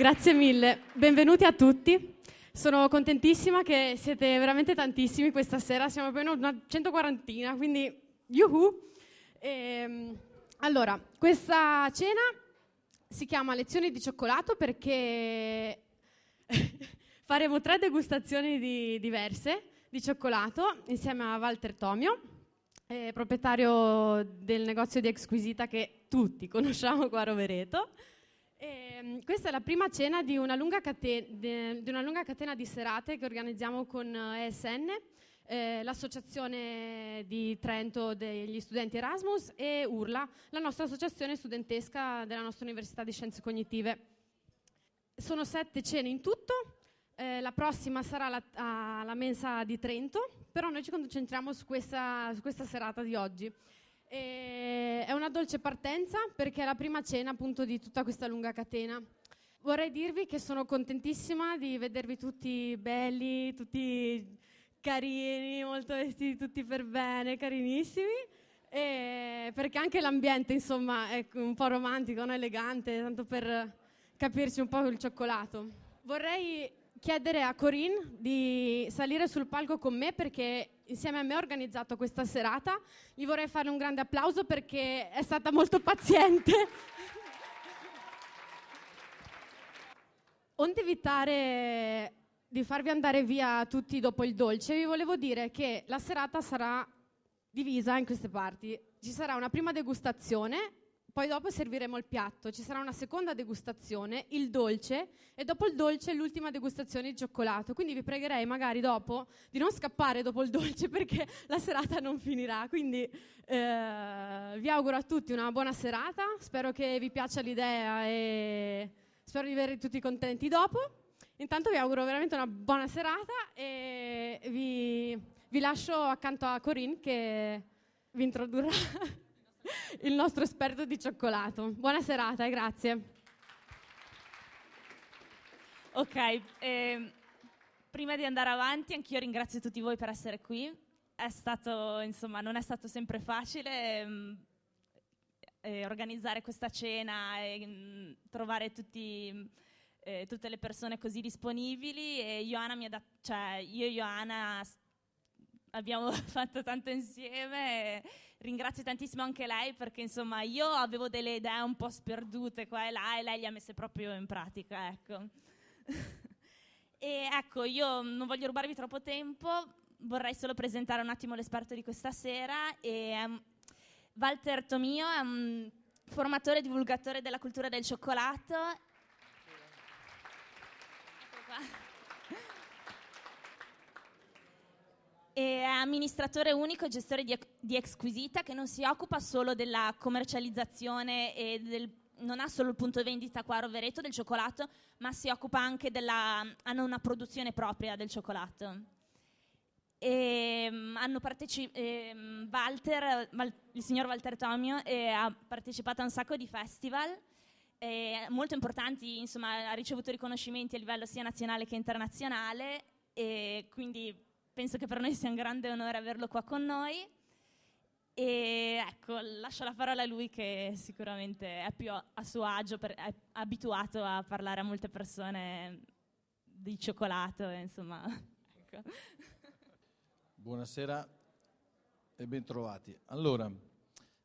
Grazie mille, benvenuti a tutti. Sono contentissima che siete veramente tantissimi questa sera, siamo meno una 140, quindi yuhu! Ehm, allora, questa cena si chiama Lezioni di cioccolato perché faremo tre degustazioni di, diverse di cioccolato insieme a Walter Tomio, eh, proprietario del negozio di Exquisita che tutti conosciamo qua a Rovereto. E, ehm, questa è la prima cena di una, catena, di una, lunga catena di serate che organizziamo con ESN, eh, l'associazione di Trento degli studenti Erasmus e URLA, la nostra associazione studentesca della nostra Università di Scienze Cognitive. Sono sette cene in tutto, eh, la prossima sarà la, alla mensa di Trento, però noi ci concentriamo su questa, su questa serata di oggi. E è una dolce partenza perché è la prima cena appunto di tutta questa lunga catena. Vorrei dirvi che sono contentissima di vedervi tutti belli, tutti carini, molto vestiti tutti per bene, carinissimi. E perché anche l'ambiente, insomma, è un po' romantico, no? elegante, tanto per capirci un po' il cioccolato. Vorrei chiedere a Corinne di salire sul palco con me perché insieme a me ha organizzato questa serata. Gli vorrei fare un grande applauso perché è stata molto paziente. Onde evitare di farvi andare via tutti dopo il dolce, vi volevo dire che la serata sarà divisa in queste parti. Ci sarà una prima degustazione poi dopo serviremo il piatto, ci sarà una seconda degustazione, il dolce e dopo il dolce l'ultima degustazione di cioccolato. Quindi vi pregherei magari dopo di non scappare dopo il dolce perché la serata non finirà. Quindi eh, vi auguro a tutti una buona serata, spero che vi piaccia l'idea e spero di vedervi tutti contenti dopo. Intanto vi auguro veramente una buona serata e vi, vi lascio accanto a Corinne che vi introdurrà. il nostro esperto di cioccolato. Buona serata e grazie. Ok, eh, prima di andare avanti, anch'io ringrazio tutti voi per essere qui. È stato, insomma, non è stato sempre facile ehm, eh, organizzare questa cena e mh, mm, trovare tutti, eh, tutte le persone così disponibili. E Ioana mi ha dato, cioè, io e Ioana abbiamo fatto tanto insieme ringrazio tantissimo anche lei perché insomma io avevo delle idee un po' sperdute qua e là e lei le ha messe proprio in pratica, ecco. e ecco, io non voglio rubarvi troppo tempo, vorrei solo presentare un attimo l'esperto di questa sera e um, Walter Tomio è un formatore e divulgatore della cultura del cioccolato. Ecco qua. È amministratore unico e gestore di, di Exquisita che non si occupa solo della commercializzazione e del, non ha solo il punto vendita qua a Rovereto del cioccolato, ma si occupa anche della, hanno una produzione propria del cioccolato. E, um, hanno partecipato, eh, Walter, Val, il signor Walter Tomio eh, ha partecipato a un sacco di festival eh, molto importanti, insomma ha ricevuto riconoscimenti a livello sia nazionale che internazionale e quindi penso che per noi sia un grande onore averlo qua con noi. E ecco, lascio la parola a lui che sicuramente è più a suo agio, per, è abituato a parlare a molte persone di cioccolato, insomma. Ecco. Buonasera e bentrovati. Allora,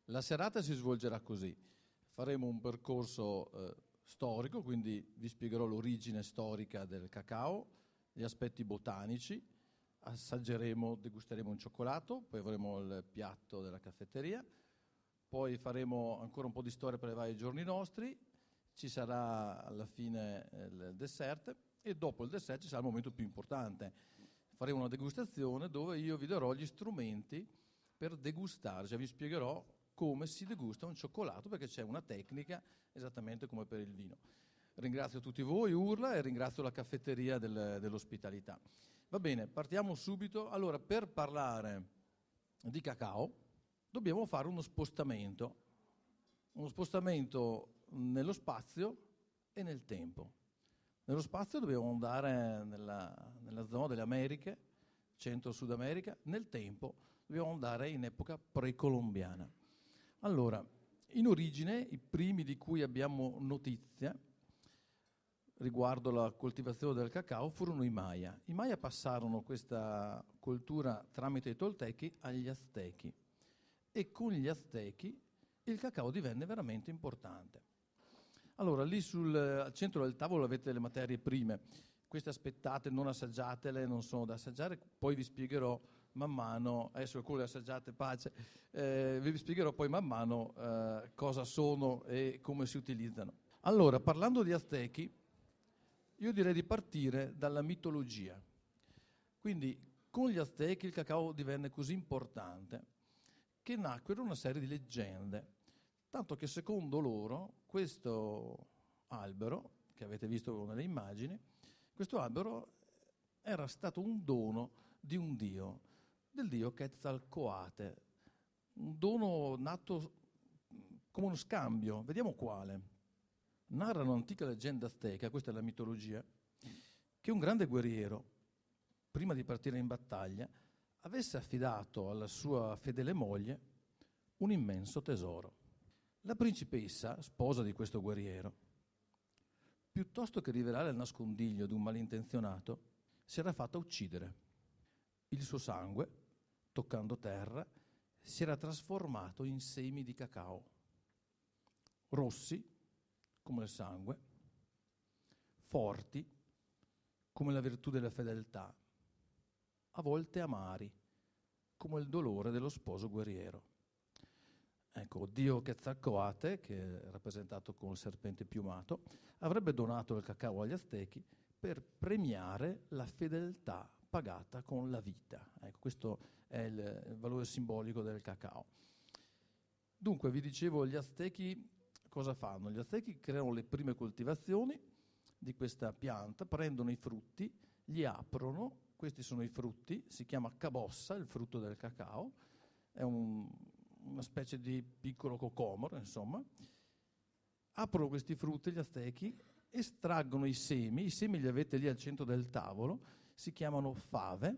la serata si svolgerà così. Faremo un percorso eh, storico, quindi vi spiegherò l'origine storica del cacao, gli aspetti botanici, assaggeremo, degusteremo un cioccolato, poi avremo il piatto della caffetteria, poi faremo ancora un po' di storia per i vari giorni nostri, ci sarà alla fine eh, il dessert e dopo il dessert ci sarà il momento più importante. Faremo una degustazione dove io vi darò gli strumenti per degustare, cioè vi spiegherò come si degusta un cioccolato perché c'è una tecnica esattamente come per il vino. Ringrazio tutti voi, Urla, e ringrazio la caffetteria del, dell'ospitalità. Va bene, partiamo subito. Allora, per parlare di cacao dobbiamo fare uno spostamento, uno spostamento nello spazio e nel tempo. Nello spazio dobbiamo andare nella, nella zona delle Americhe, centro-Sud America, nel tempo dobbiamo andare in epoca precolombiana. Allora, in origine, i primi di cui abbiamo notizia riguardo la coltivazione del cacao furono i Maya. I Maya passarono questa coltura tramite i Toltechi agli Aztechi e con gli Aztechi il cacao divenne veramente importante. Allora, lì sul, al centro del tavolo avete le materie prime. Queste aspettate, non assaggiatele, non sono da assaggiare, poi vi spiegherò man mano, adesso alcune assaggiate, pace, eh, vi spiegherò poi man mano eh, cosa sono e come si utilizzano. Allora, parlando di Aztechi, io direi di partire dalla mitologia. Quindi con gli Aztechi il cacao divenne così importante che nacquero una serie di leggende, tanto che secondo loro questo albero, che avete visto nelle immagini, questo albero era stato un dono di un dio, del dio Quetzalcoate, un dono nato come uno scambio, vediamo quale narra un'antica leggenda azteca, questa è la mitologia, che un grande guerriero, prima di partire in battaglia, avesse affidato alla sua fedele moglie un immenso tesoro. La principessa, sposa di questo guerriero, piuttosto che rivelare il nascondiglio di un malintenzionato, si era fatta uccidere. Il suo sangue, toccando terra, si era trasformato in semi di cacao, rossi come il sangue, forti come la virtù della fedeltà, a volte amari come il dolore dello sposo guerriero. Ecco, Dio Quetzalcoatl, che è rappresentato con il serpente piumato, avrebbe donato il cacao agli Aztechi per premiare la fedeltà pagata con la vita. Ecco, questo è il valore simbolico del cacao. Dunque, vi dicevo, gli Aztechi cosa fanno? Gli aztechi creano le prime coltivazioni di questa pianta, prendono i frutti, li aprono, questi sono i frutti, si chiama cabossa, il frutto del cacao, è un, una specie di piccolo cocomoro, insomma. Aprono questi frutti gli aztechi, estraggono i semi, i semi li avete lì al centro del tavolo, si chiamano fave,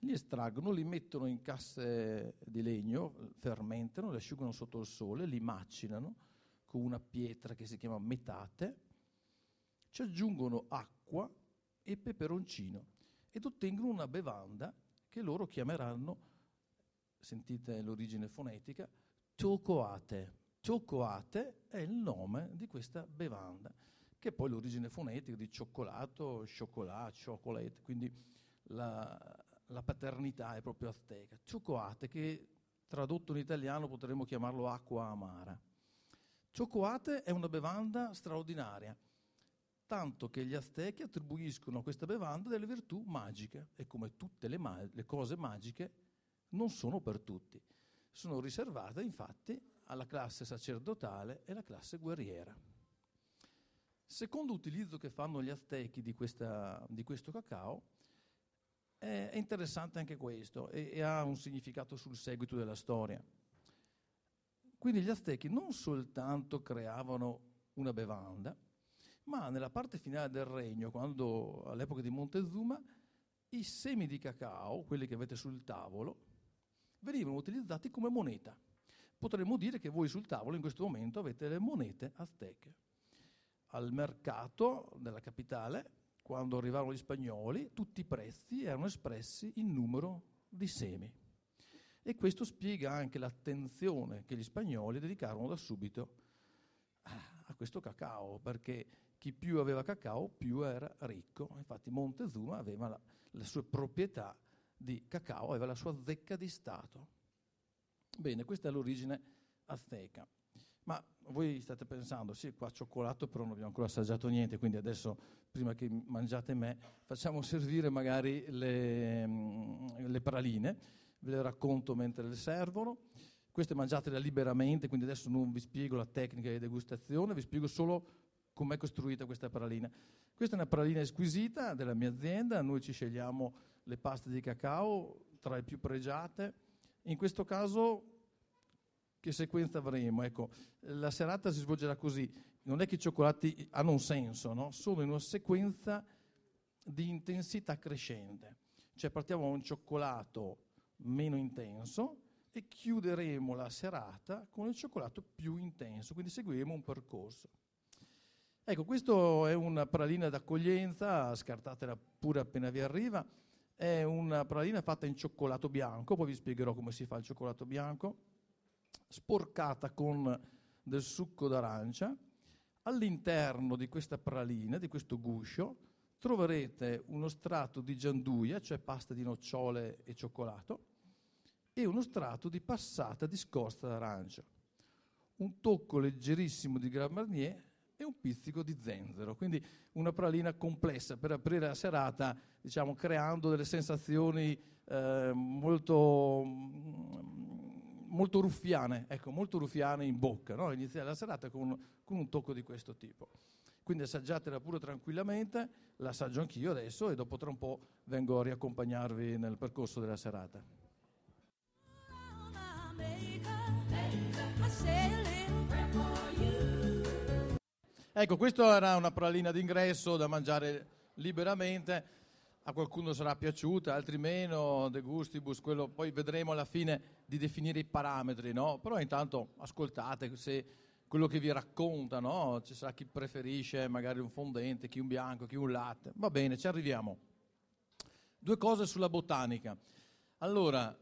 li estraggono, li mettono in casse di legno, fermentano, li asciugano sotto il sole, li macinano, con una pietra che si chiama metate, ci aggiungono acqua e peperoncino ed ottengono una bevanda che loro chiameranno, sentite l'origine fonetica, ciocoate. Ciocoate è il nome di questa bevanda, che è poi l'origine fonetica di cioccolato, cioccolato, chocolate, quindi la, la paternità è proprio azteca. Ciocoate, che tradotto in italiano potremmo chiamarlo acqua amara. Cioccolate è una bevanda straordinaria, tanto che gli aztechi attribuiscono a questa bevanda delle virtù magiche e come tutte le, ma- le cose magiche non sono per tutti. Sono riservate infatti alla classe sacerdotale e alla classe guerriera. Secondo utilizzo che fanno gli aztechi di, questa, di questo cacao, è, interessante anche questo e, e ha un significato sul seguito della storia. Quindi gli Aztechi non soltanto creavano una bevanda, ma nella parte finale del regno, quando all'epoca di Montezuma, i semi di cacao, quelli che avete sul tavolo, venivano utilizzati come moneta. Potremmo dire che voi sul tavolo in questo momento avete le monete azteche. Al mercato della capitale, quando arrivarono gli spagnoli, tutti i prezzi erano espressi in numero di semi. E questo spiega anche l'attenzione che gli spagnoli dedicarono da subito a questo cacao, perché chi più aveva cacao più era ricco. Infatti Montezuma aveva la, le sue proprietà di cacao, aveva la sua zecca di Stato. Bene, questa è l'origine azteca. Ma voi state pensando, sì, qua cioccolato, però non abbiamo ancora assaggiato niente, quindi adesso, prima che mangiate me, facciamo servire magari le, mm, le praline ve le racconto mentre le servono. Queste mangiatele liberamente, quindi adesso non vi spiego la tecnica di degustazione, vi spiego solo com'è costruita questa pralina. Questa è una pralina squisita della mia azienda, noi ci scegliamo le paste di cacao tra le più pregiate. In questo caso che sequenza avremo? Ecco, la serata si svolgerà così, non è che i cioccolati hanno un senso, no? sono in una sequenza di intensità crescente. Cioè partiamo da un cioccolato meno intenso e chiuderemo la serata con il cioccolato più intenso, quindi seguiremo un percorso. Ecco, questa è una pralina d'accoglienza, scartatela pure appena vi arriva. È una pralina fatta in cioccolato bianco, poi vi spiegherò come si fa il cioccolato bianco, sporcata con del succo d'arancia. All'interno di questa pralina, di questo guscio, troverete uno strato di gianduia, cioè pasta di nocciole e cioccolato, e uno strato di passata di scorza d'arancia, un tocco leggerissimo di Grand Marnier e un pizzico di zenzero, quindi una pralina complessa per aprire la serata, diciamo, creando delle sensazioni eh, molto, molto ruffiane, ecco, molto ruffiane in bocca, no? iniziare la serata con, con un tocco di questo tipo. Quindi assaggiatela pure tranquillamente, l'assaggio anch'io adesso e dopo tra un po' vengo a riaccompagnarvi nel percorso della serata. Ecco, questa era una pralina d'ingresso da mangiare liberamente. A qualcuno sarà piaciuta, altri meno, de gustibus, quello poi vedremo alla fine di definire i parametri, no? Però intanto ascoltate se quello che vi racconta, no? Ci sarà chi preferisce magari un fondente, chi un bianco, chi un latte. Va bene, ci arriviamo. Due cose sulla botanica. Allora,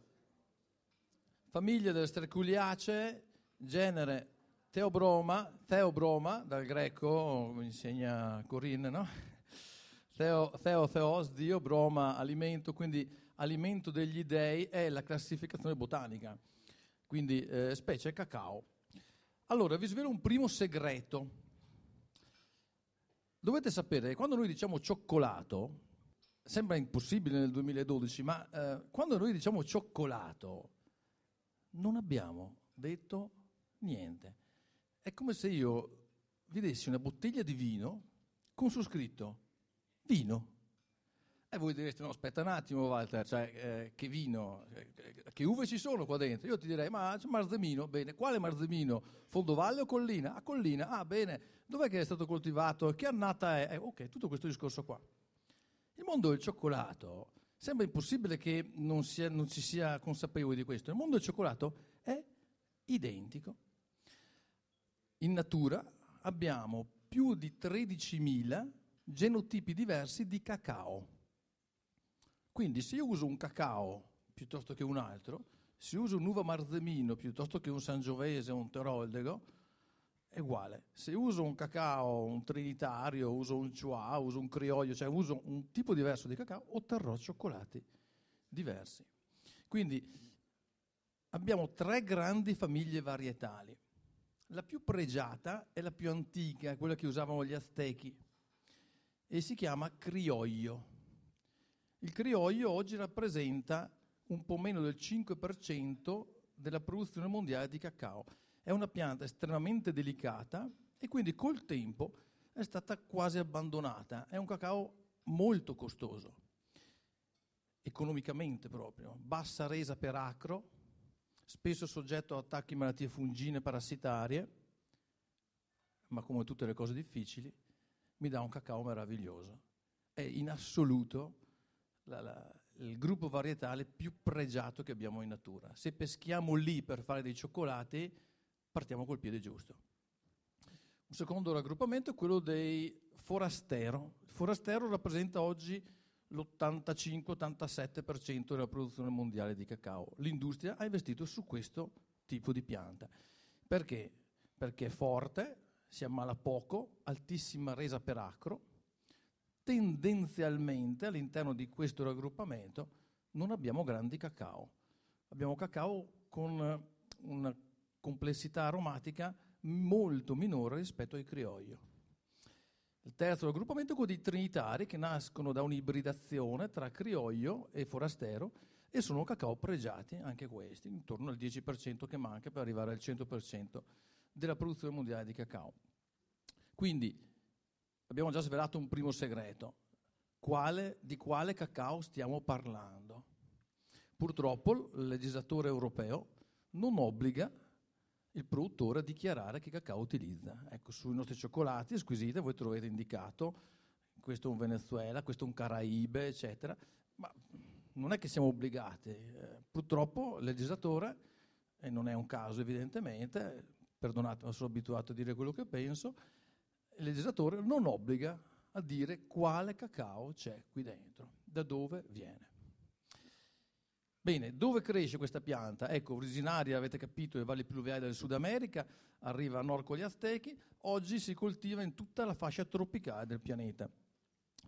famiglia delle Sterculiacee, genere Teobroma, Teobroma, dal greco, mi insegna Corinne, no? Theo, theo, theos, Dio, broma, alimento, quindi alimento degli dei è la classificazione botanica, quindi eh, specie cacao. Allora, vi svelo un primo segreto. Dovete sapere quando noi diciamo cioccolato, sembra impossibile nel 2012, ma eh, quando noi diciamo cioccolato, non abbiamo detto niente. È come se io vi dessi una bottiglia di vino con su scritto vino. E voi direste, no, aspetta un attimo Walter, cioè, eh, che vino, eh, che uve ci sono qua dentro? Io ti direi, ma c'è marzemino, bene, quale marzemino? Fondovalle o collina? Ah, collina, ah, bene, dov'è che è stato coltivato? Che annata è? Eh, ok, tutto questo discorso qua. Il mondo del cioccolato, sembra impossibile che non, sia, non si sia consapevoli di questo, il mondo del cioccolato è identico in natura abbiamo più di 13.000 genotipi diversi di cacao. Quindi se io uso un cacao piuttosto che un altro, se uso un'uva marzemino piuttosto che un sangiovese o un teroldego, è uguale. Se uso un cacao, un trinitario, uso un chua, uso un crioglio, cioè uso un tipo diverso di cacao, otterrò cioccolati diversi. Quindi abbiamo tre grandi famiglie varietali. La più pregiata è la più antica, quella che usavano gli aztechi, e si chiama crioglio. Il crioglio oggi rappresenta un po' meno del 5% della produzione mondiale di cacao. È una pianta estremamente delicata e quindi col tempo è stata quasi abbandonata. È un cacao molto costoso, economicamente proprio, bassa resa per acro, spesso soggetto a attacchi malattie fungine parassitarie, ma come tutte le cose difficili, mi dà un cacao meraviglioso. È in assoluto la, la, il gruppo varietale più pregiato che abbiamo in natura. Se peschiamo lì per fare dei cioccolati, partiamo col piede giusto. Un secondo raggruppamento è quello dei forastero. Il forastero rappresenta oggi l'85-87% della produzione mondiale di cacao. L'industria ha investito su questo tipo di pianta. Perché? Perché è forte, si ammala poco, altissima resa per acro. Tendenzialmente all'interno di questo raggruppamento non abbiamo grandi cacao. Abbiamo cacao con una complessità aromatica molto minore rispetto ai crioglio. Il terzo raggruppamento è quello dei trinitari che nascono da un'ibridazione tra crioglio e forastero e sono cacao pregiati, anche questi, intorno al 10% che manca per arrivare al 100% della produzione mondiale di cacao. Quindi abbiamo già svelato un primo segreto. Quale, di quale cacao stiamo parlando? Purtroppo il legislatore europeo non obbliga il produttore a dichiarare che cacao utilizza. Ecco, sui nostri cioccolati squisiti voi trovate indicato questo è un Venezuela, questo è un Caraibe, eccetera, ma non è che siamo obbligati. Eh, purtroppo il legislatore, e non è un caso evidentemente, perdonate, ma sono abituato a dire quello che penso, il legislatore non obbliga a dire quale cacao c'è qui dentro, da dove viene. Bene, dove cresce questa pianta? Ecco, originaria, avete capito, delle valli pluviali del Sud America, arriva a nord con gli Aztechi, oggi si coltiva in tutta la fascia tropicale del pianeta.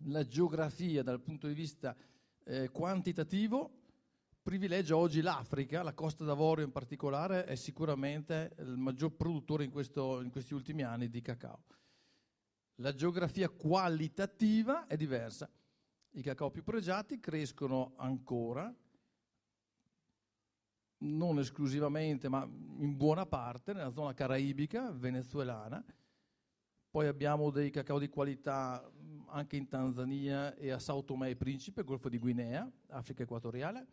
La geografia dal punto di vista eh, quantitativo privilegia oggi l'Africa, la Costa d'Avorio in particolare è sicuramente il maggior produttore in, questo, in questi ultimi anni di cacao. La geografia qualitativa è diversa. I cacao più pregiati crescono ancora non esclusivamente, ma in buona parte nella zona caraibica venezuelana. Poi abbiamo dei cacao di qualità anche in Tanzania e a Sao Tomé e Principe, Golfo di Guinea, Africa equatoriale,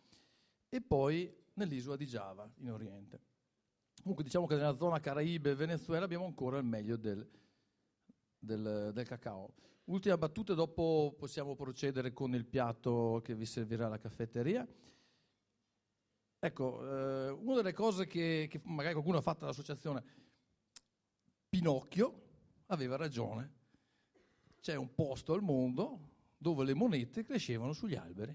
e poi nell'isola di Java, in Oriente. Comunque diciamo che nella zona Caraibe e Venezuela abbiamo ancora il meglio del, del, del cacao. Ultima battuta, dopo possiamo procedere con il piatto che vi servirà alla caffetteria. Ecco, eh, una delle cose che, che, magari qualcuno ha fatto all'associazione, Pinocchio aveva ragione. C'è un posto al mondo dove le monete crescevano sugli alberi.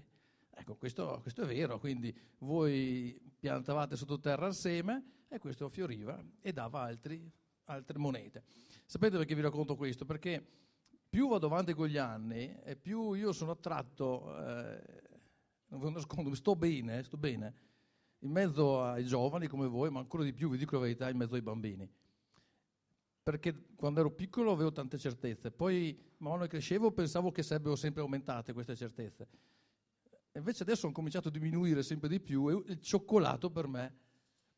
Ecco, questo, questo è vero, quindi voi piantavate sottoterra il seme e questo fioriva e dava altri, altre monete. Sapete perché vi racconto questo? Perché più vado avanti con gli anni e più io sono attratto, eh, non vi nascondo, sto bene, sto bene in mezzo ai giovani come voi, ma ancora di più, vi dico la verità, in mezzo ai bambini. Perché quando ero piccolo avevo tante certezze, poi man mano che crescevo pensavo che sarebbero sempre aumentate queste certezze. Invece adesso hanno cominciato a diminuire sempre di più e il cioccolato per me,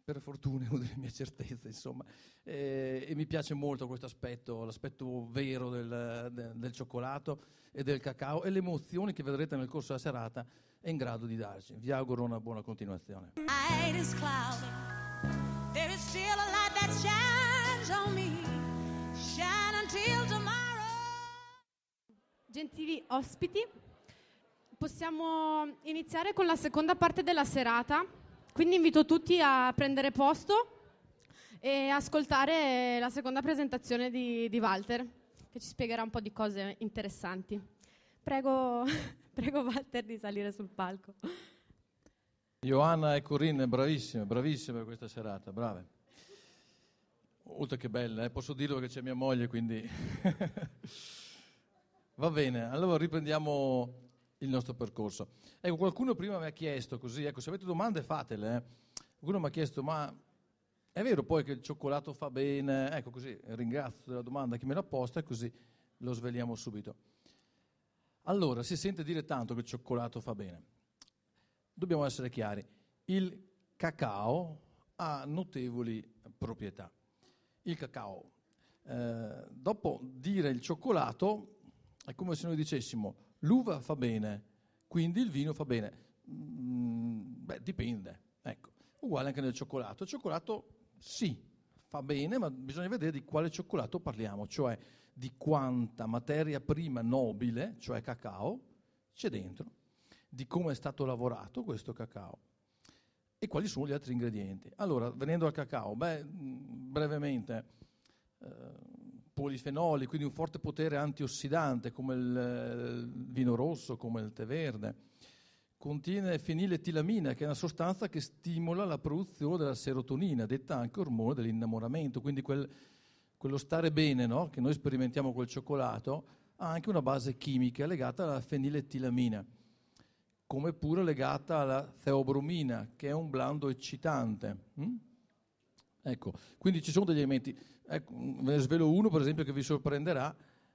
per fortuna, è una delle mie certezze, insomma. E, e mi piace molto questo aspetto, l'aspetto vero del, del, del cioccolato e del cacao e le emozioni che vedrete nel corso della serata è in grado di darci. Vi auguro una buona continuazione. Gentili ospiti, possiamo iniziare con la seconda parte della serata, quindi invito tutti a prendere posto e ascoltare la seconda presentazione di, di Walter, che ci spiegherà un po' di cose interessanti. Prego, prego Walter di salire sul palco. Johanna e Corinne, bravissime, bravissime questa serata, brave. Oltre che belle, eh? posso dirlo perché c'è mia moglie, quindi... Va bene, allora riprendiamo il nostro percorso. Ecco, qualcuno prima mi ha chiesto così, ecco, se avete domande fatele. Eh? Qualcuno mi ha chiesto, ma è vero poi che il cioccolato fa bene? Ecco, così ringrazio della domanda che me l'ha posta e così lo sveliamo subito. Allora, si sente dire tanto che il cioccolato fa bene. Dobbiamo essere chiari, il cacao ha notevoli proprietà. Il cacao, eh, dopo dire il cioccolato, è come se noi dicessimo l'uva fa bene, quindi il vino fa bene. Mm, beh, dipende. Ecco, uguale anche nel cioccolato. Il cioccolato sì, fa bene, ma bisogna vedere di quale cioccolato parliamo, cioè di quanta materia prima nobile, cioè cacao, c'è dentro, di come è stato lavorato questo cacao e quali sono gli altri ingredienti. Allora, venendo al cacao, beh, brevemente, eh, polifenoli, quindi un forte potere antiossidante come il, il vino rosso, come il tè verde. Contiene feniletilamina, che è una sostanza che stimola la produzione della serotonina, detta anche ormone dell'innamoramento, quindi quel quello stare bene no? che noi sperimentiamo col cioccolato ha anche una base chimica legata alla feniletilamina, come pure legata alla theobromina, che è un blando eccitante. Mm? Ecco, quindi ci sono degli elementi. Ecco, ve ne svelo uno, per esempio, che vi sorprenderà.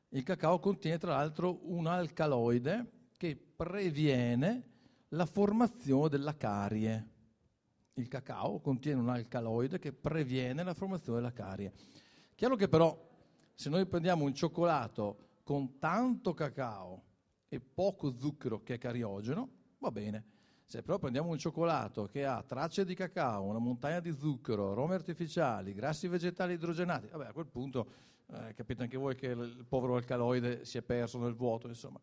Il cacao contiene tra l'altro un alcaloide che previene la formazione della carie. Il cacao contiene un alcaloide che previene la formazione della carie. Chiaro che però se noi prendiamo un cioccolato con tanto cacao e poco zucchero che è cariogeno, va bene. Se però prendiamo un cioccolato che ha tracce di cacao, una montagna di zucchero, aromi artificiali, grassi vegetali idrogenati, vabbè, a quel punto eh, capite anche voi che il povero alcaloide si è perso nel vuoto, insomma.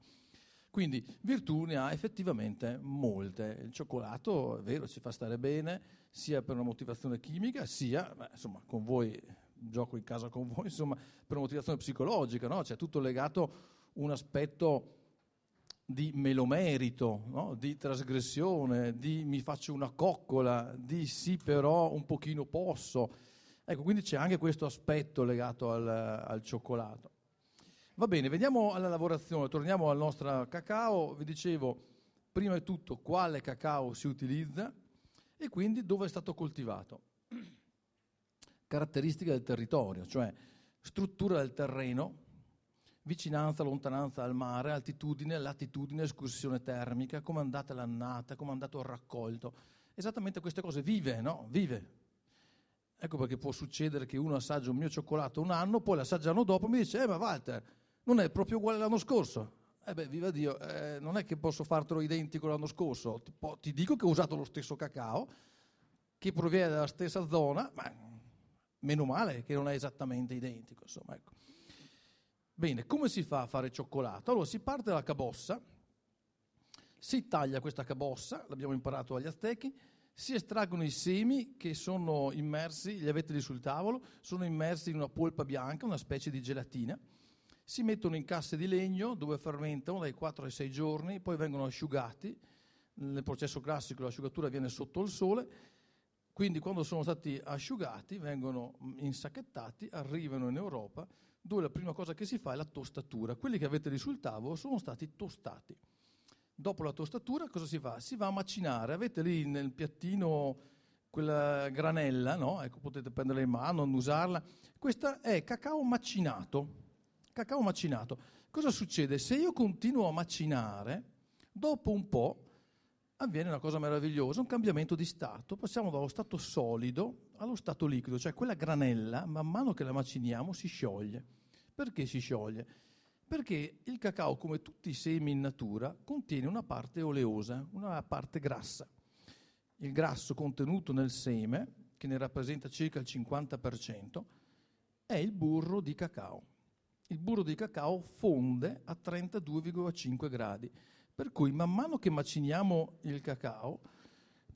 Quindi virtù ne ha effettivamente molte. Il cioccolato, è vero, ci fa stare bene, sia per una motivazione chimica, sia, beh, insomma, con voi gioco in casa con voi, insomma, per motivazione psicologica, no? C'è tutto legato un aspetto di me lo merito, no? di trasgressione, di mi faccio una coccola, di sì però un pochino posso. Ecco, quindi c'è anche questo aspetto legato al, al cioccolato. Va bene, veniamo alla lavorazione, torniamo al nostro cacao. Vi dicevo, prima di tutto, quale cacao si utilizza e quindi dove è stato coltivato. Caratteristiche del territorio, cioè struttura del terreno, vicinanza, lontananza al mare, altitudine, latitudine, escursione termica, come è andata l'annata, come è andato il raccolto. Esattamente queste cose, vive, no? Vive. Ecco perché può succedere che uno assaggia un mio cioccolato un anno, poi l'assaggia l'anno dopo e mi dice, eh ma Walter, non è proprio uguale l'anno scorso. Eh beh, viva Dio, eh, non è che posso fartelo identico l'anno scorso, ti, ti dico che ho usato lo stesso cacao, che proviene dalla stessa zona, ma meno male che non è esattamente identico, insomma, ecco. Bene, come si fa a fare cioccolato? Allora si parte dalla cabossa, si taglia questa cabossa, l'abbiamo imparato agli aztechi, si estraggono i semi che sono immersi, li avete lì sul tavolo, sono immersi in una polpa bianca, una specie di gelatina, si mettono in casse di legno dove fermentano dai 4 ai 6 giorni, poi vengono asciugati, nel processo classico l'asciugatura avviene sotto il sole, quindi quando sono stati asciugati vengono insacchettati, arrivano in Europa dove la prima cosa che si fa è la tostatura. Quelli che avete lì sul tavolo sono stati tostati. Dopo la tostatura cosa si fa? Si va a macinare. Avete lì nel piattino quella granella, no? Ecco, potete prenderla in mano, annusarla. Questa è cacao macinato. Cacao macinato. Cosa succede? Se io continuo a macinare, dopo un po' avviene una cosa meravigliosa, un cambiamento di stato. Passiamo dallo stato solido allo stato liquido, cioè quella granella, man mano che la maciniamo, si scioglie. Perché si scioglie? Perché il cacao, come tutti i semi in natura, contiene una parte oleosa, una parte grassa. Il grasso contenuto nel seme, che ne rappresenta circa il 50%, è il burro di cacao. Il burro di cacao fonde a 32,5 gradi per cui man mano che maciniamo il cacao,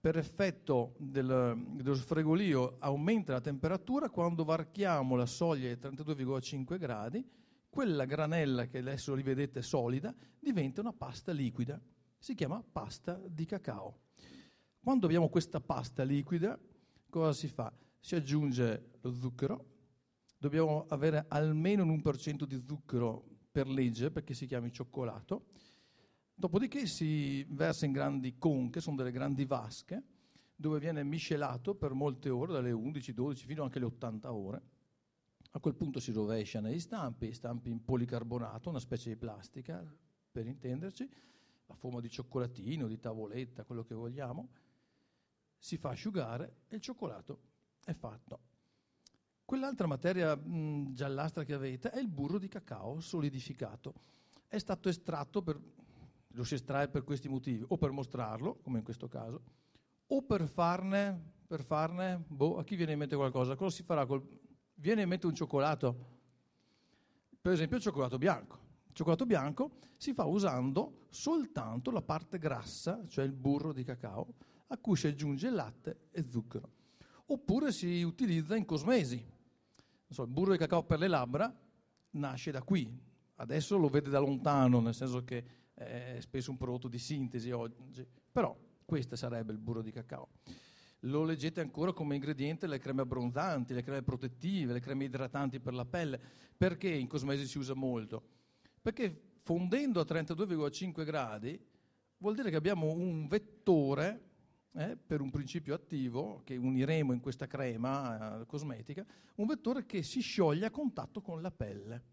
per effetto del, dello sfregolio aumenta la temperatura, quando varchiamo la soglia di 32,5 gradi, quella granella che adesso li vedete solida diventa una pasta liquida. Si chiama pasta di cacao. Quando abbiamo questa pasta liquida, cosa si fa? Si aggiunge lo zucchero, dobbiamo avere almeno un 1% di zucchero per legge perché si chiami cioccolato, Dopodiché si versa in grandi conche, sono delle grandi vasche, dove viene miscelato per molte ore, dalle 11, 12 fino anche alle 80 ore. A quel punto si rovescia negli stampi, stampi in policarbonato, una specie di plastica, per intenderci, a forma di cioccolatino, di tavoletta, quello che vogliamo. Si fa asciugare e il cioccolato è fatto. Quell'altra materia mh, giallastra che avete è il burro di cacao solidificato. È stato estratto per lo si estrae per questi motivi, o per mostrarlo, come in questo caso, o per farne, per farne, boh, a chi viene in mente qualcosa? Cosa si farà? Col, viene in mente un cioccolato? Per esempio il cioccolato bianco. Il cioccolato bianco si fa usando soltanto la parte grassa, cioè il burro di cacao, a cui si aggiunge latte e zucchero. Oppure si utilizza in cosmesi. So, il burro di cacao per le labbra nasce da qui. Adesso lo vede da lontano, nel senso che è spesso un prodotto di sintesi oggi, però questo sarebbe il burro di cacao. Lo leggete ancora come ingrediente le creme abbronzanti, le creme protettive, le creme idratanti per la pelle. Perché in cosmesi si usa molto? Perché fondendo a 32,5 gradi vuol dire che abbiamo un vettore eh, per un principio attivo che uniremo in questa crema eh, cosmetica, un vettore che si scioglie a contatto con la pelle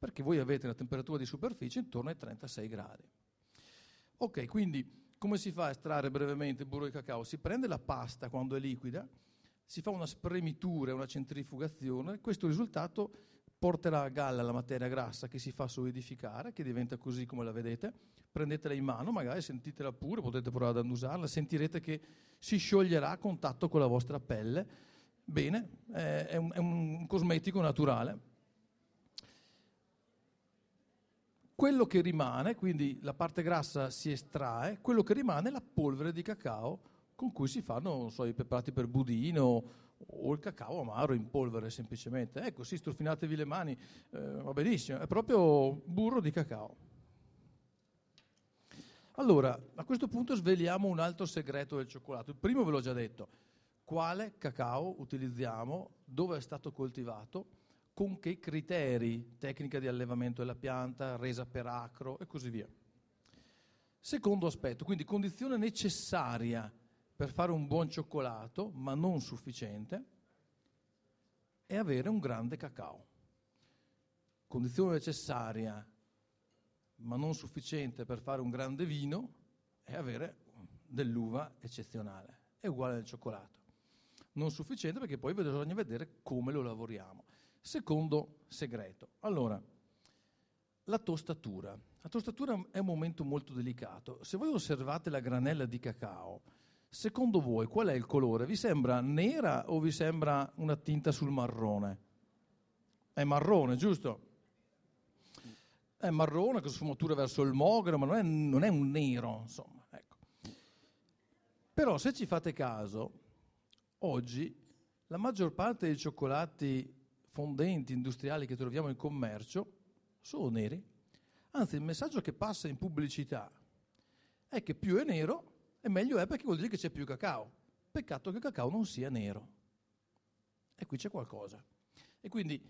perché voi avete una temperatura di superficie intorno ai 36 gradi. Ok, quindi come si fa a estrarre brevemente il burro di cacao? Si prende la pasta quando è liquida, si fa una spremitura, una centrifugazione, questo risultato porterà a galla la materia grassa che si fa solidificare, che diventa così come la vedete, prendetela in mano, magari sentitela pure, potete provare ad annusarla, sentirete che si scioglierà a contatto con la vostra pelle. Bene, è un, è un cosmetico naturale. quello che rimane, quindi la parte grassa si estrae, quello che rimane è la polvere di cacao con cui si fanno so, i preparati per budino o il cacao amaro in polvere semplicemente. Ecco, sì, strufinatevi le mani, eh, va benissimo, è proprio burro di cacao. Allora, a questo punto sveliamo un altro segreto del cioccolato. Il primo ve l'ho già detto, quale cacao utilizziamo, dove è stato coltivato, con che criteri, tecnica di allevamento della pianta, resa per acro e così via. Secondo aspetto, quindi condizione necessaria per fare un buon cioccolato, ma non sufficiente, è avere un grande cacao. Condizione necessaria, ma non sufficiente per fare un grande vino, è avere dell'uva eccezionale. È uguale al cioccolato. Non sufficiente perché poi bisogna vedere come lo lavoriamo. Secondo segreto. Allora, la tostatura. La tostatura è un momento molto delicato. Se voi osservate la granella di cacao, Secondo voi qual è il colore? Vi sembra nera o vi sembra una tinta sul marrone? È marrone, giusto? È marrone con sfumature verso il mogro, ma non è, non è un nero, insomma. Ecco. Però se ci fate caso, oggi la maggior parte dei cioccolati fondenti industriali che troviamo in commercio sono neri. Anzi, il messaggio che passa in pubblicità è che più è nero, e meglio è perché vuol dire che c'è più cacao. Peccato che il cacao non sia nero. E qui c'è qualcosa. E quindi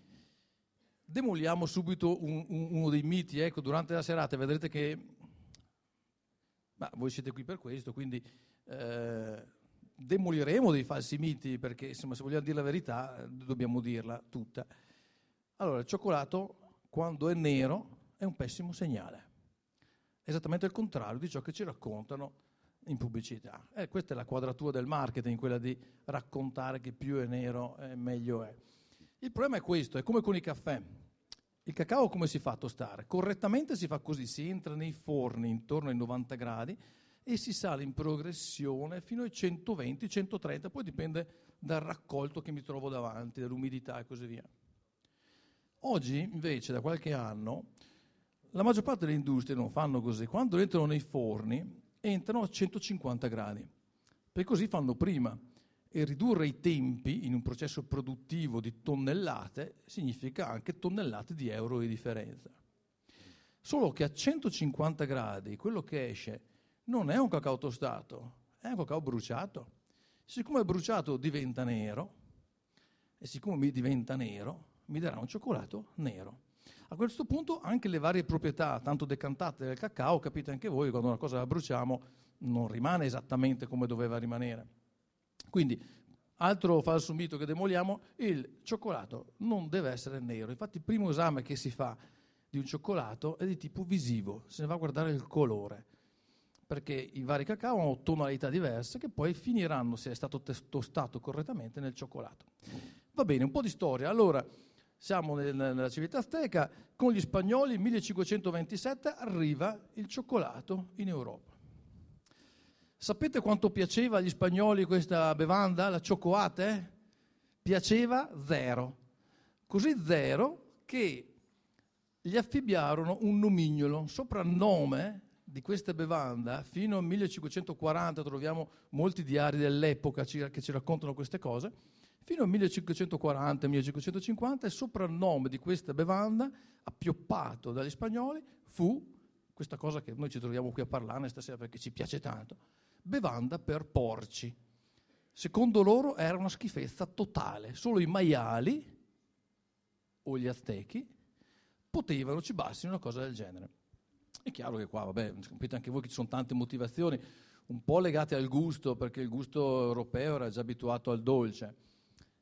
demoliamo subito un, un, uno dei miti, ecco, durante la serata vedrete che... Ma voi siete qui per questo, quindi eh, demoliremo dei falsi miti, perché insomma, se vogliamo dire la verità dobbiamo dirla tutta. Allora, il cioccolato, quando è nero, è un pessimo segnale. Esattamente il contrario di ciò che ci raccontano in pubblicità. Eh, questa è la quadratura del marketing, quella di raccontare che più è nero eh, meglio è. Il problema è questo, è come con i caffè. Il cacao come si fa a tostare? Correttamente si fa così, si entra nei forni intorno ai 90 gradi e si sale in progressione fino ai 120-130, poi dipende dal raccolto che mi trovo davanti, dall'umidità e così via. Oggi invece da qualche anno la maggior parte delle industrie non fanno così, quando entrano nei forni entrano a 150 gradi, per così fanno prima. E ridurre i tempi in un processo produttivo di tonnellate significa anche tonnellate di euro di differenza. Solo che a 150 gradi quello che esce non è un cacao tostato, è un cacao bruciato. Siccome è bruciato diventa nero, e siccome mi diventa nero, mi darà un cioccolato nero. A questo punto anche le varie proprietà, tanto decantate del cacao, capite anche voi, quando una cosa la bruciamo non rimane esattamente come doveva rimanere. Quindi, altro falso mito che demoliamo, il cioccolato non deve essere nero. Infatti il primo esame che si fa di un cioccolato è di tipo visivo, se ne va a guardare il colore, perché i vari cacao hanno tonalità diverse che poi finiranno, se è stato tostato correttamente, nel cioccolato. Va bene, un po' di storia. Allora, siamo nella civiltà azteca, con gli spagnoli 1527 arriva il cioccolato in Europa. Sapete quanto piaceva agli spagnoli questa bevanda, la cioccolate? Piaceva zero. Così zero che gli affibbiarono un nomignolo, soprannome di questa bevanda, fino al 1540 troviamo molti diari dell'epoca che ci raccontano queste cose, Fino al 1540-1550 il soprannome di questa bevanda, appioppato dagli spagnoli, fu, questa cosa che noi ci troviamo qui a parlarne stasera perché ci piace tanto, bevanda per porci. Secondo loro era una schifezza totale, solo i maiali o gli aztechi potevano cibarsi una cosa del genere. È chiaro che qua, vabbè, capite anche voi che ci sono tante motivazioni, un po' legate al gusto, perché il gusto europeo era già abituato al dolce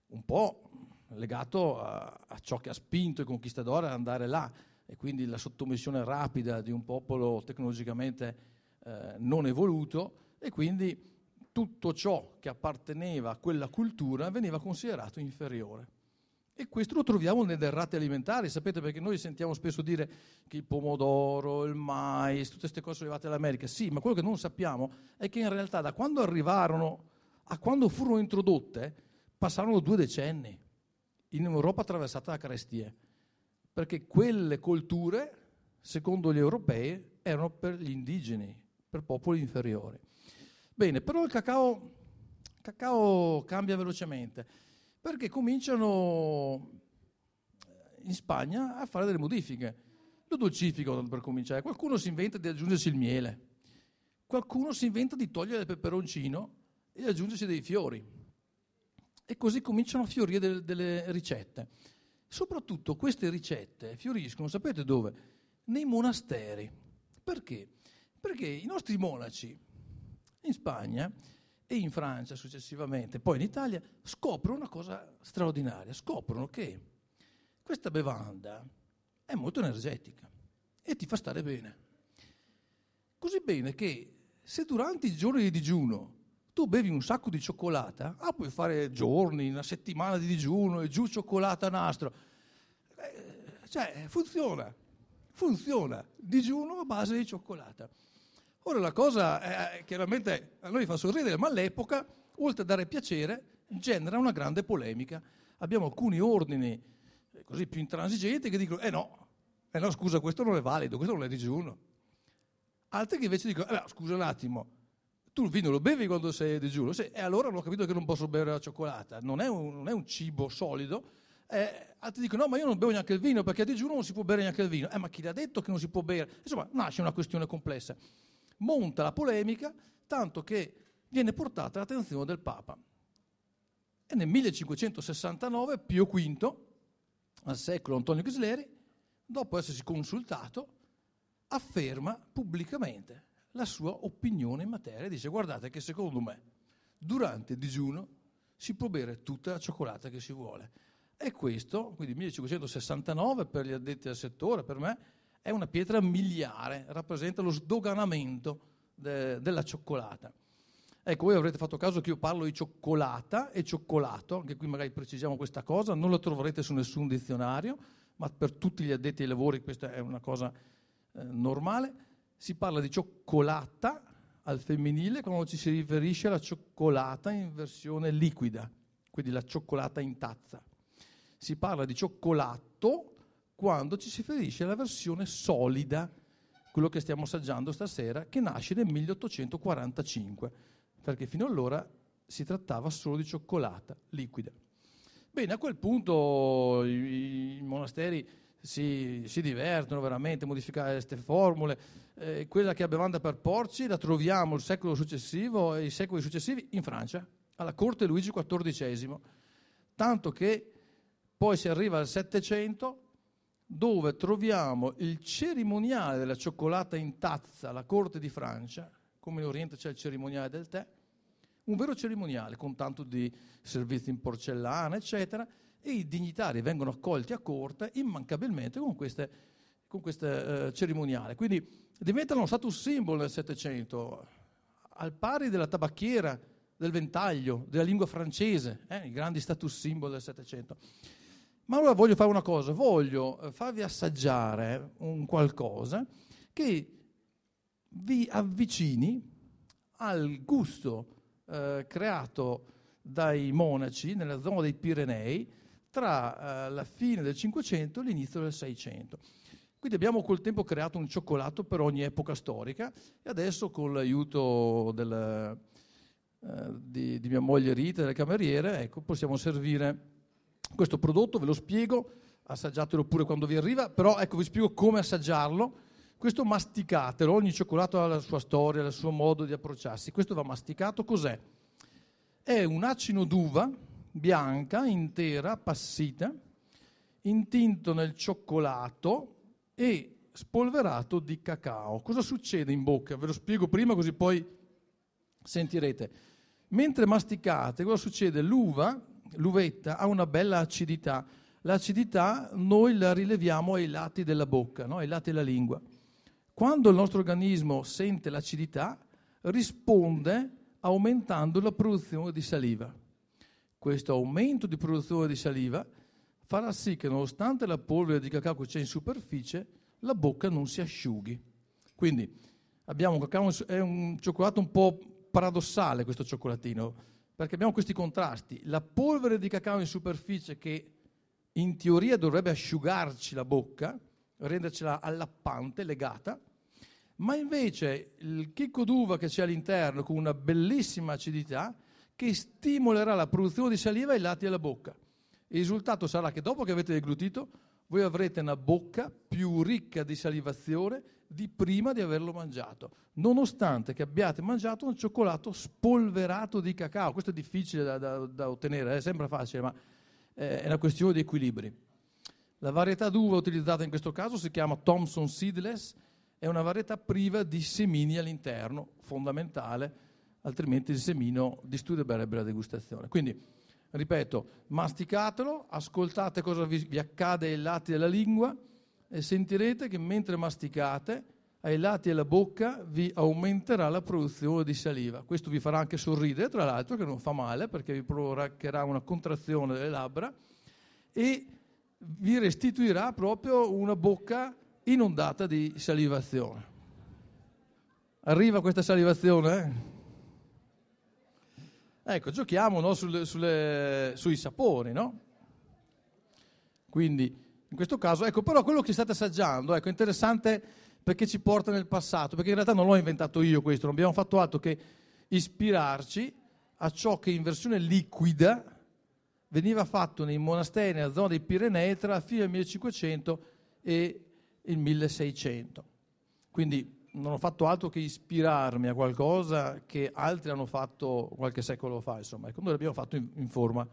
un po' legato a, a ciò che ha spinto i conquistadori ad andare là e quindi la sottomissione rapida di un popolo tecnologicamente eh, non evoluto e quindi tutto ciò che apparteneva a quella cultura veniva considerato inferiore. E questo lo troviamo nelle errate alimentari, sapete perché noi sentiamo spesso dire che il pomodoro, il mais, tutte queste cose sono arrivate dall'America. Sì, ma quello che non sappiamo è che in realtà da quando arrivarono a quando furono introdotte, passarono due decenni in Europa attraversata da carestie, perché quelle colture, secondo gli europei, erano per gli indigeni, per popoli inferiori. Bene, però il cacao cacao cambia velocemente perché cominciano in Spagna a fare delle modifiche. Lo dolcificano per cominciare. Qualcuno si inventa di aggiungersi il miele, qualcuno si inventa di togliere il peperoncino e aggiungersi dei fiori. E così cominciano a fiorire delle, delle ricette. Soprattutto queste ricette fioriscono, sapete dove? Nei monasteri. Perché? Perché i nostri monaci in Spagna e in Francia successivamente, poi in Italia, scoprono una cosa straordinaria, scoprono che questa bevanda è molto energetica e ti fa stare bene. Così bene che se durante i giorni di digiuno tu bevi un sacco di cioccolata, ah, puoi fare giorni, una settimana di digiuno e giù cioccolata nastro. Eh, cioè, funziona, funziona, digiuno a base di cioccolata. Ora la cosa eh, chiaramente a noi fa sorridere, ma all'epoca, oltre a dare piacere, genera una grande polemica. Abbiamo alcuni ordini eh, così più intransigenti che dicono, eh no, eh no, scusa, questo non è valido, questo non è digiuno. Altri che invece dicono, eh, scusa un attimo, tu il vino lo bevi quando sei digiuno? Sì, e allora non ho capito che non posso bere la cioccolata, non è un, non è un cibo solido. Eh, altri dicono, no, ma io non bevo neanche il vino perché a digiuno non si può bere neanche il vino. Eh, ma chi l'ha detto che non si può bere? Insomma, nasce una questione complessa. Monta la polemica, tanto che viene portata all'attenzione del Papa. E nel 1569 Pio V, al secolo Antonio Ghisleri, dopo essersi consultato, afferma pubblicamente la sua opinione in materia. Dice guardate che secondo me durante il digiuno si può bere tutta la cioccolata che si vuole. E questo, quindi 1569 per gli addetti al settore, per me, è una pietra miliare, rappresenta lo sdoganamento de, della cioccolata. Ecco, voi avrete fatto caso che io parlo di cioccolata e cioccolato, anche qui magari precisiamo questa cosa, non lo troverete su nessun dizionario, ma per tutti gli addetti ai lavori questa è una cosa eh, normale. Si parla di cioccolata al femminile quando ci si riferisce alla cioccolata in versione liquida, quindi la cioccolata in tazza. Si parla di cioccolato quando ci si riferisce alla versione solida, quello che stiamo assaggiando stasera, che nasce nel 1845, perché fino allora si trattava solo di cioccolata liquida. Bene, a quel punto i, i monasteri si, si, divertono veramente a modificare queste formule. Eh, quella che è bevanda per porci la troviamo il secolo successivo e i secoli successivi in Francia, alla corte Luigi XIV, tanto che poi si arriva al Settecento dove troviamo il cerimoniale della cioccolata in tazza alla corte di Francia, come in Oriente c'è il cerimoniale del tè, un vero cerimoniale con tanto di servizi in porcellana, eccetera, e i dignitari vengono accolti a corte immancabilmente con queste, con queste eh, cerimoniali. Quindi diventano uno status symbol nel Settecento, al pari della tabacchiera, del ventaglio, della lingua francese, eh, i grandi status symbol del Settecento. Ma allora voglio fare una cosa, voglio eh, farvi assaggiare un qualcosa che vi avvicini al gusto eh, creato dai monaci nella zona dei Pirenei tra eh, la fine del 500 e l'inizio del 600. Quindi abbiamo col tempo creato un cioccolato per ogni epoca storica e adesso con l'aiuto del, eh, di, di, mia moglie Rita delle cameriere ecco, possiamo servire questo prodotto, ve lo spiego, assaggiatelo pure quando vi arriva, però ecco vi spiego come assaggiarlo questo masticatelo, ogni cioccolato ha la sua storia, il suo modo di approcciarsi. Questo va masticato, cos'è? È un acino d'uva bianca, intera, passita, intinto nel cioccolato e spolverato di cacao. Cosa succede in bocca? Ve lo spiego prima così poi sentirete. Mentre masticate, cosa succede? L'uva, l'uvetta, ha una bella acidità. L'acidità noi la rileviamo ai lati della bocca, no? ai lati della lingua. Quando il nostro organismo sente l'acidità, risponde aumentando la produzione di saliva. Questo aumento di produzione di saliva farà sì che nonostante la polvere di cacao che c'è in superficie, la bocca non si asciughi. Quindi abbiamo un cacao, è un cioccolato un po' paradossale questo cioccolatino, perché abbiamo questi contrasti. La polvere di cacao in superficie che in teoria dovrebbe asciugarci la bocca, rendercela allappante, legata, ma invece il chicco d'uva che c'è all'interno con una bellissima acidità che stimolerà la produzione di saliva ai lati della bocca. Il risultato sarà che dopo che avete deglutito, voi avrete una bocca più ricca di salivazione di prima di averlo mangiato, nonostante che abbiate mangiato un cioccolato spolverato di cacao. Questo è difficile da, da, da ottenere, eh? sembra facile, ma eh, è una questione di equilibri. La varietà d'uva utilizzata in questo caso si chiama Thompson Seedless, è una varietà priva di semini all'interno, fondamentale, altrimenti il semino disturberebbe la degustazione. Quindi, ripeto, masticatelo, ascoltate cosa vi, vi accade ai lati della lingua, e sentirete che mentre masticate ai lati della bocca vi aumenterà la produzione di saliva. Questo vi farà anche sorridere, tra l'altro, che non fa male perché vi provocherà una contrazione delle labbra e vi restituirà proprio una bocca inondata di salivazione. Arriva questa salivazione? Eh? Ecco, giochiamo no, sulle, sulle, sui sapori, no? Quindi in questo caso, ecco, però quello che state assaggiando, ecco, è interessante perché ci porta nel passato, perché in realtà non l'ho inventato io questo, non abbiamo fatto altro che ispirarci a ciò che in versione liquida veniva fatto nei monasteri nella zona dei Pirenei tra la fine del 1500 e il 1600. Quindi non ho fatto altro che ispirarmi a qualcosa che altri hanno fatto qualche secolo fa, insomma, ecco, noi l'abbiamo fatto in, in forma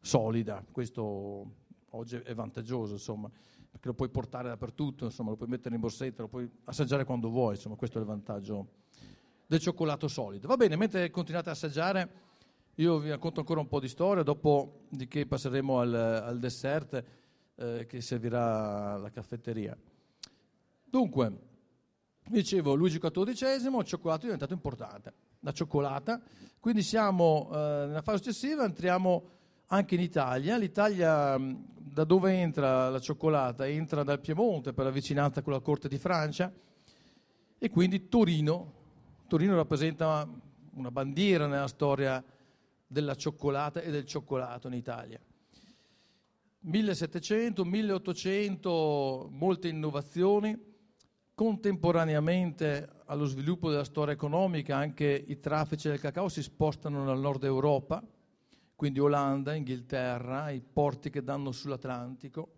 solida, questo oggi è vantaggioso, insomma, perché lo puoi portare dappertutto, insomma, lo puoi mettere in borsetta, lo puoi assaggiare quando vuoi, insomma, questo è il vantaggio del cioccolato solido. Va bene, mentre continuate a assaggiare, io vi racconto ancora un po' di storia, dopo di che passeremo al, al dessert eh, che servirà la caffetteria. Dunque, dicevo, Luigi XIV, il cioccolato è diventato importante, la cioccolata, quindi siamo eh, nella fase successiva, entriamo anche in Italia. L'Italia da dove entra la cioccolata? Entra dal Piemonte per la vicinanza con la corte di Francia e quindi Torino. Torino rappresenta una bandiera nella storia della cioccolata e del cioccolato in Italia. 1700, 1800, molte innovazioni. Contemporaneamente allo sviluppo della storia economica anche i traffici del cacao si spostano nel nord Europa quindi Olanda, Inghilterra, i porti che danno sull'Atlantico.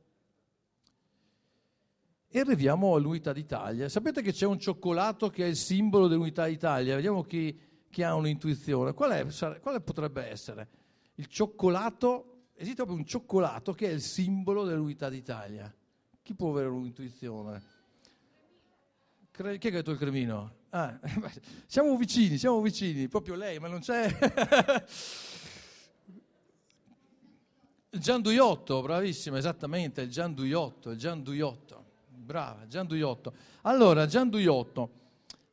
E arriviamo all'Unità d'Italia. Sapete che c'è un cioccolato che è il simbolo dell'Unità d'Italia? Vediamo chi, chi ha un'intuizione. Quale potrebbe essere? Il cioccolato, esiste proprio un cioccolato che è il simbolo dell'Unità d'Italia. Chi può avere un'intuizione? Chi ha detto il cremino? Ah, siamo vicini, siamo vicini, proprio lei, ma non c'è... Gian Duiotto, bravissima, esattamente, il Gian Duiotto, il Gian Duiotto, brava, Gian Duiotto. Allora, Gian Duiotto,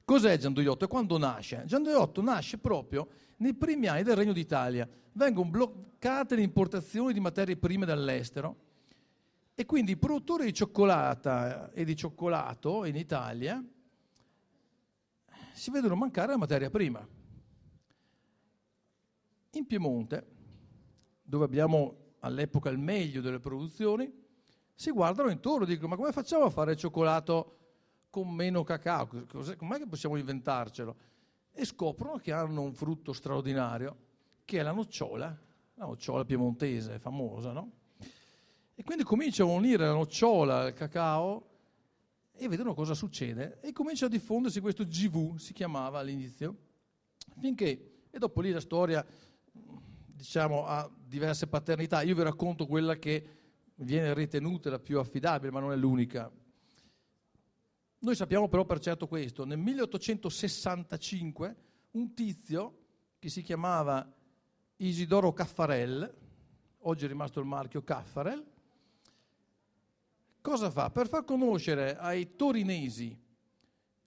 cos'è Gian Duiotto e quando nasce? Gian Duiotto nasce proprio nei primi anni del Regno d'Italia. Vengono bloccate le importazioni di materie prime dall'estero e quindi i produttori di cioccolata e di cioccolato in Italia si vedono mancare la materia prima. In Piemonte, dove abbiamo all'epoca il meglio delle produzioni, si guardano intorno e dicono ma come facciamo a fare cioccolato con meno cacao? Com'è che possiamo inventarcelo? E scoprono che hanno un frutto straordinario, che è la nocciola, la nocciola piemontese, famosa, no? E quindi cominciano a unire la nocciola al cacao e vedono cosa succede e comincia a diffondersi questo GV, si chiamava all'inizio, finché, e dopo lì la storia diciamo, ha diverse paternità. Io vi racconto quella che viene ritenuta la più affidabile, ma non è l'unica. Noi sappiamo però per certo questo. Nel 1865 un tizio che si chiamava Isidoro Caffarel, oggi è rimasto il marchio Caffarel, cosa fa? Per far conoscere ai torinesi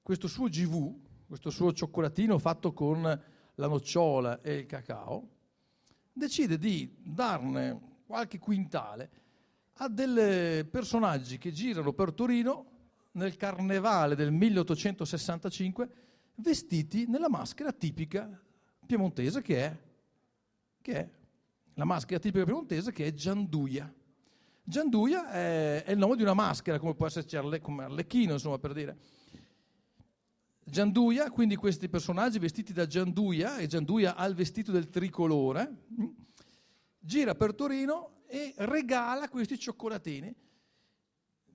questo suo GV, questo suo cioccolatino fatto con la nocciola e il cacao, decide di darne qualche quintale a dei personaggi che girano per Torino nel carnevale del 1865 vestiti nella maschera tipica piemontese che è, che è la maschera tipica piemontese che è Gianduia. Gianduia è, è, il nome di una maschera, come può esserci Arle, come Arlecchino, insomma, per dire. Gianduia, quindi questi personaggi vestiti da Gianduia, e Gianduia ha il vestito del tricolore, gira per Torino e regala questi cioccolatini.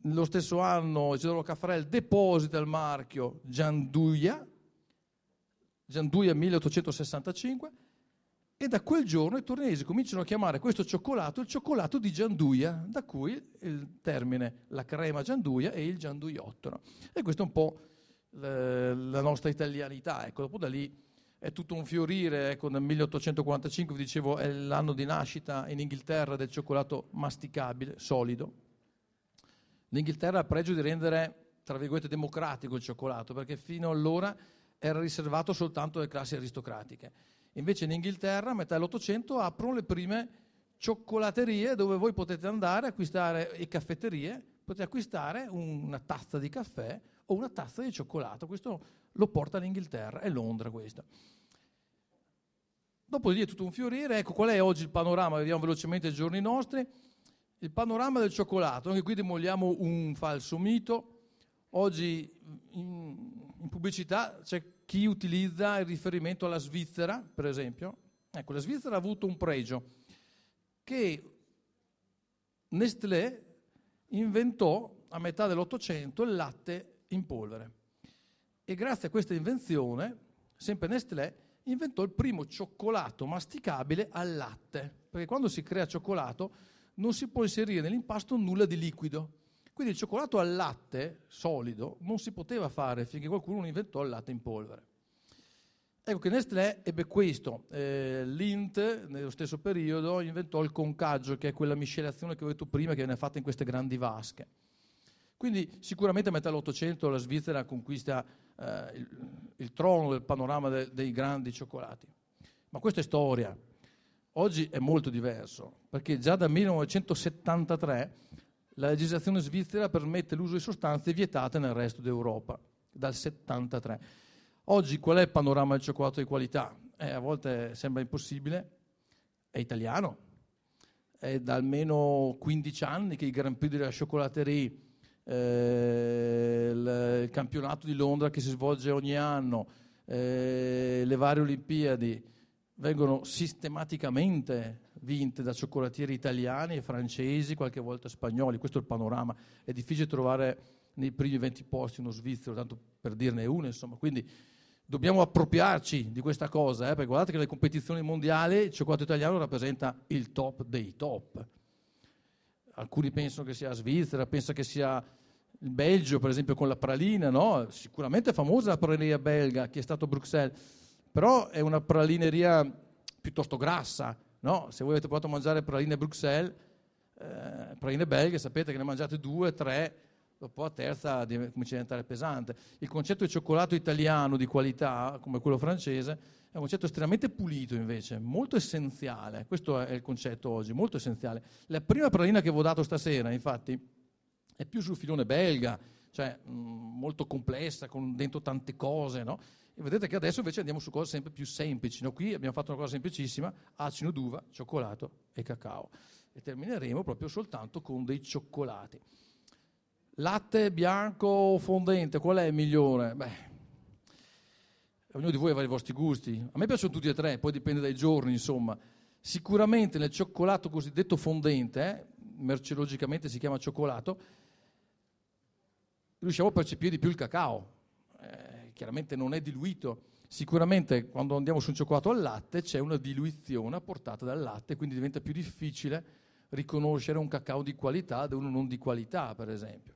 Lo stesso anno Isidoro Caffarel deposita il marchio Gianduia, Gianduia 1865, e da quel giorno i torinesi cominciano a chiamare questo cioccolato il cioccolato di Gianduia, da cui il termine la crema Gianduia e il gianduiottolo. E questo è un po' la nostra italianità. Ecco, dopo da lì è tutto un fiorire. Ecco, nel 1845, vi dicevo, è l'anno di nascita in Inghilterra del cioccolato masticabile, solido. L'Inghilterra ha pregio di rendere, tra virgolette, democratico il cioccolato, perché fino allora era riservato soltanto alle classi aristocratiche Invece in Inghilterra, a metà dell'Ottocento, aprono le prime cioccolaterie dove voi potete andare a acquistare, e caffetterie, potete acquistare una tazza di caffè o una tazza di cioccolato. Questo lo porta l'Inghilterra, è Londra questo. Dopo di lì è tutto un fiorire, ecco qual è oggi il panorama, vediamo velocemente i giorni nostri. Il panorama del cioccolato, anche qui demoliamo un falso mito. Oggi in, in pubblicità c'è chi utilizza il riferimento alla Svizzera, per esempio. Ecco, la Svizzera ha avuto un pregio che Nestlé inventò a metà dell'Ottocento il latte in polvere. E grazie a questa invenzione, sempre Nestlé inventò il primo cioccolato masticabile al latte, perché quando si crea cioccolato non si può inserire nell'impasto nulla di liquido. Quindi il cioccolato al latte solido non si poteva fare finché qualcuno non inventò il latte in polvere. Ecco che Nestlé ebbe questo. Eh, L'Int, nello stesso periodo, inventò il concaggio, che è quella miscelazione che ho detto prima, che viene fatta in queste grandi vasche. Quindi sicuramente a metà dell'Ottocento la Svizzera conquista eh, il, il, trono del panorama de, dei grandi cioccolati. Ma questa è storia. Oggi è molto diverso, perché già dal 1973 la legislazione svizzera permette l'uso di sostanze vietate nel resto d'Europa, dal 73. Oggi qual è il panorama del cioccolato di qualità? Eh, a volte sembra impossibile, è italiano, è da almeno 15 anni che i Grand Prix della Chocolaterie, eh, il, il, campionato di Londra che si svolge ogni anno, eh, le varie Olimpiadi vengono sistematicamente vinte da cioccolatieri italiani e francesi, qualche volta spagnoli, questo è il panorama, è difficile trovare nei primi 20 posti uno svizzero, tanto per dirne uno, insomma, quindi dobbiamo appropriarci di questa cosa, eh, perché guardate che nelle competizioni mondiali il cioccolato italiano rappresenta il top dei top. Alcuni pensano che sia Svizzera, pensano che sia il Belgio, per esempio, con la pralina, no? Sicuramente è famosa la pralineria belga, che è stato Bruxelles, però è una pralineria piuttosto grassa, No, se voi avete provato a mangiare praline Bruxelles, eh, praline belghe, sapete che ne mangiate due, tre, dopo a terza comincia a diventare pesante. Il concetto di cioccolato italiano di qualità, come quello francese, è un concetto estremamente pulito invece, molto essenziale. Questo è il concetto oggi, molto essenziale. La prima pralina che vi ho dato stasera, infatti, è più sul filone belga, cioè mh, mm, molto complessa, con dentro tante cose, no? E vedete che adesso invece andiamo su cose sempre più semplici. No? Qui abbiamo fatto una cosa semplicissima, acino d'uva, cioccolato e cacao. E termineremo proprio soltanto con dei cioccolati. Latte bianco fondente, qual è il migliore? Beh, ognuno di voi avrà i vostri gusti. A me piacciono tutti e tre, poi dipende dai giorni, insomma. Sicuramente nel cioccolato cosiddetto fondente, eh, merceologicamente si chiama cioccolato, riusciamo a percepire di più il cacao chiaramente non è diluito. Sicuramente quando andiamo su un cioccolato al latte c'è una diluizione apportata dal latte, quindi diventa più difficile riconoscere un cacao di qualità da uno non di qualità, per esempio.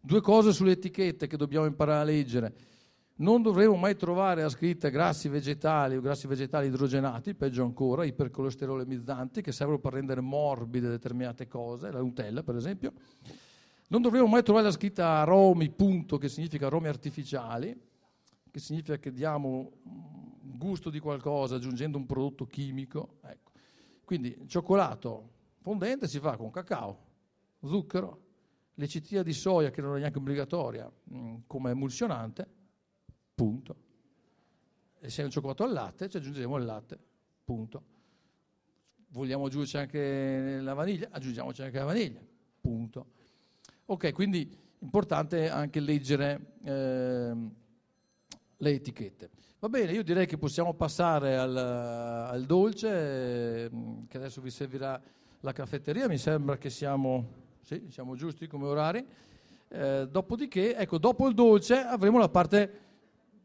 Due cose sulle etichette che dobbiamo imparare a leggere. Non dovremo mai trovare la scritta grassi vegetali o grassi vegetali idrogenati, peggio ancora, ipercolesterolemizzanti, che servono per rendere morbide determinate cose, la Nutella per esempio. Non dovremo mai trovare la scritta aromi, punto, che significa aromi artificiali, che significa che diamo gusto di qualcosa aggiungendo un prodotto chimico. Ecco. Quindi cioccolato fondente si fa con cacao, zucchero, lecitina di soia che non è neanche obbligatoria mh, mm, come emulsionante, punto. E se è un cioccolato al latte ci aggiungeremo il latte, punto. Vogliamo aggiungerci anche la vaniglia? Aggiungiamoci anche la vaniglia, punto. Ok, quindi importante anche leggere... Eh, le etichette. Va bene, io direi che possiamo passare al, al dolce, ehm, che adesso vi servirà la caffetteria, mi sembra che siamo, sì, siamo giusti come orari. Eh, dopodiché, ecco, dopo il dolce avremo la parte,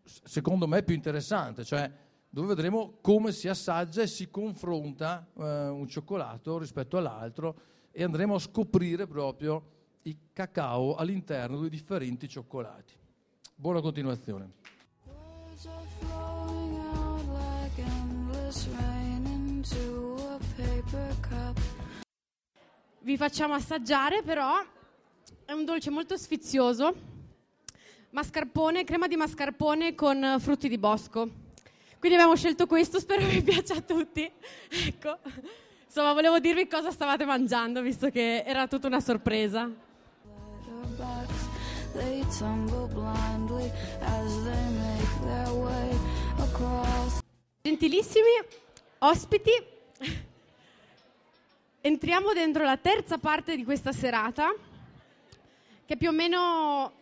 secondo me, più interessante, cioè dove vedremo come si assaggia e si confronta eh, un cioccolato rispetto all'altro e andremo a scoprire proprio il cacao all'interno dei differenti cioccolati. Buona continuazione. Vi facciamo assaggiare però, è un dolce molto sfizioso, mascarpone, crema di mascarpone con frutti di bosco. Quindi abbiamo scelto questo, spero vi piaccia a tutti. Ecco. Insomma, volevo dirvi cosa stavate mangiando, visto che era tutta una sorpresa. Gentilissimi ospiti, entriamo dentro la terza parte di questa serata, che è più o meno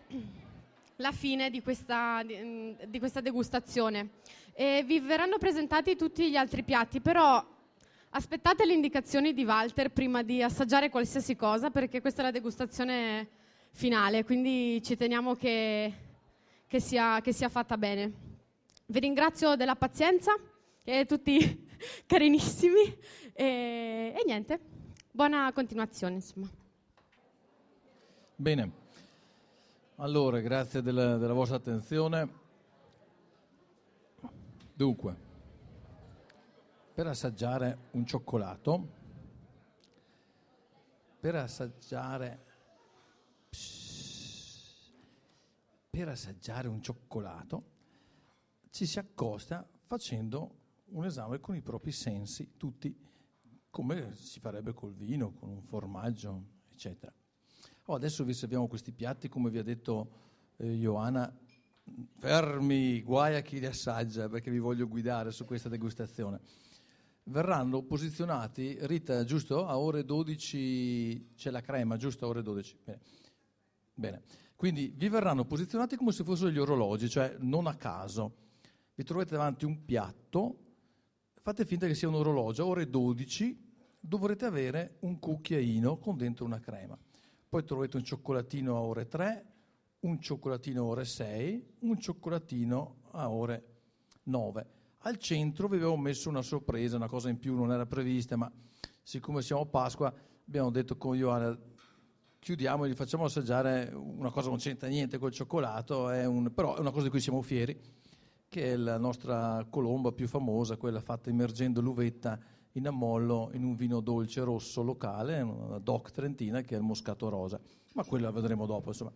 la fine di questa, di, di questa degustazione. E vi verranno presentati tutti gli altri piatti, però aspettate le indicazioni di Walter prima di assaggiare qualsiasi cosa, perché questa è la degustazione finale, quindi ci teniamo che, che, sia, che sia fatta bene. Vi ringrazio della pazienza, e tutti carinissimi, e, e niente, buona continuazione insomma. Bene, allora grazie della, della vostra attenzione. Dunque, per assaggiare un cioccolato, per assaggiare, per assaggiare un cioccolato, ci si accosta facendo un esame con i propri sensi, tutti come si farebbe col vino, con un formaggio, eccetera. Oh, adesso vi serviamo questi piatti, come vi ha detto eh, Ioana, fermi, guai a chi li assaggia perché vi voglio guidare su questa degustazione. Verranno posizionati, Rita, giusto? A ore 12 c'è la crema, giusto? A ore 12. Bene. Bene. Quindi vi verranno posizionati come se fossero gli orologi, cioè non a caso. Vi trovate davanti un piatto, fate finta che sia un orologio, ore 12 dovrete avere un cucchiaino con dentro una crema. Poi troverete un cioccolatino a ore 3, un cioccolatino a ore 6, un cioccolatino a ore 9. Al centro vi avevo messo una sorpresa, una cosa in più, non era prevista, ma siccome siamo a Pasqua abbiamo detto con Ioana chiudiamo e gli facciamo assaggiare una cosa che non c'entra niente col cioccolato, è un, però è una cosa di cui siamo fieri, che è la nostra colomba più famosa, quella fatta immergendo l'uvetta in ammollo in un vino dolce rosso locale, una DOC trentina che è il moscato rosa, ma quella la vedremo dopo insomma.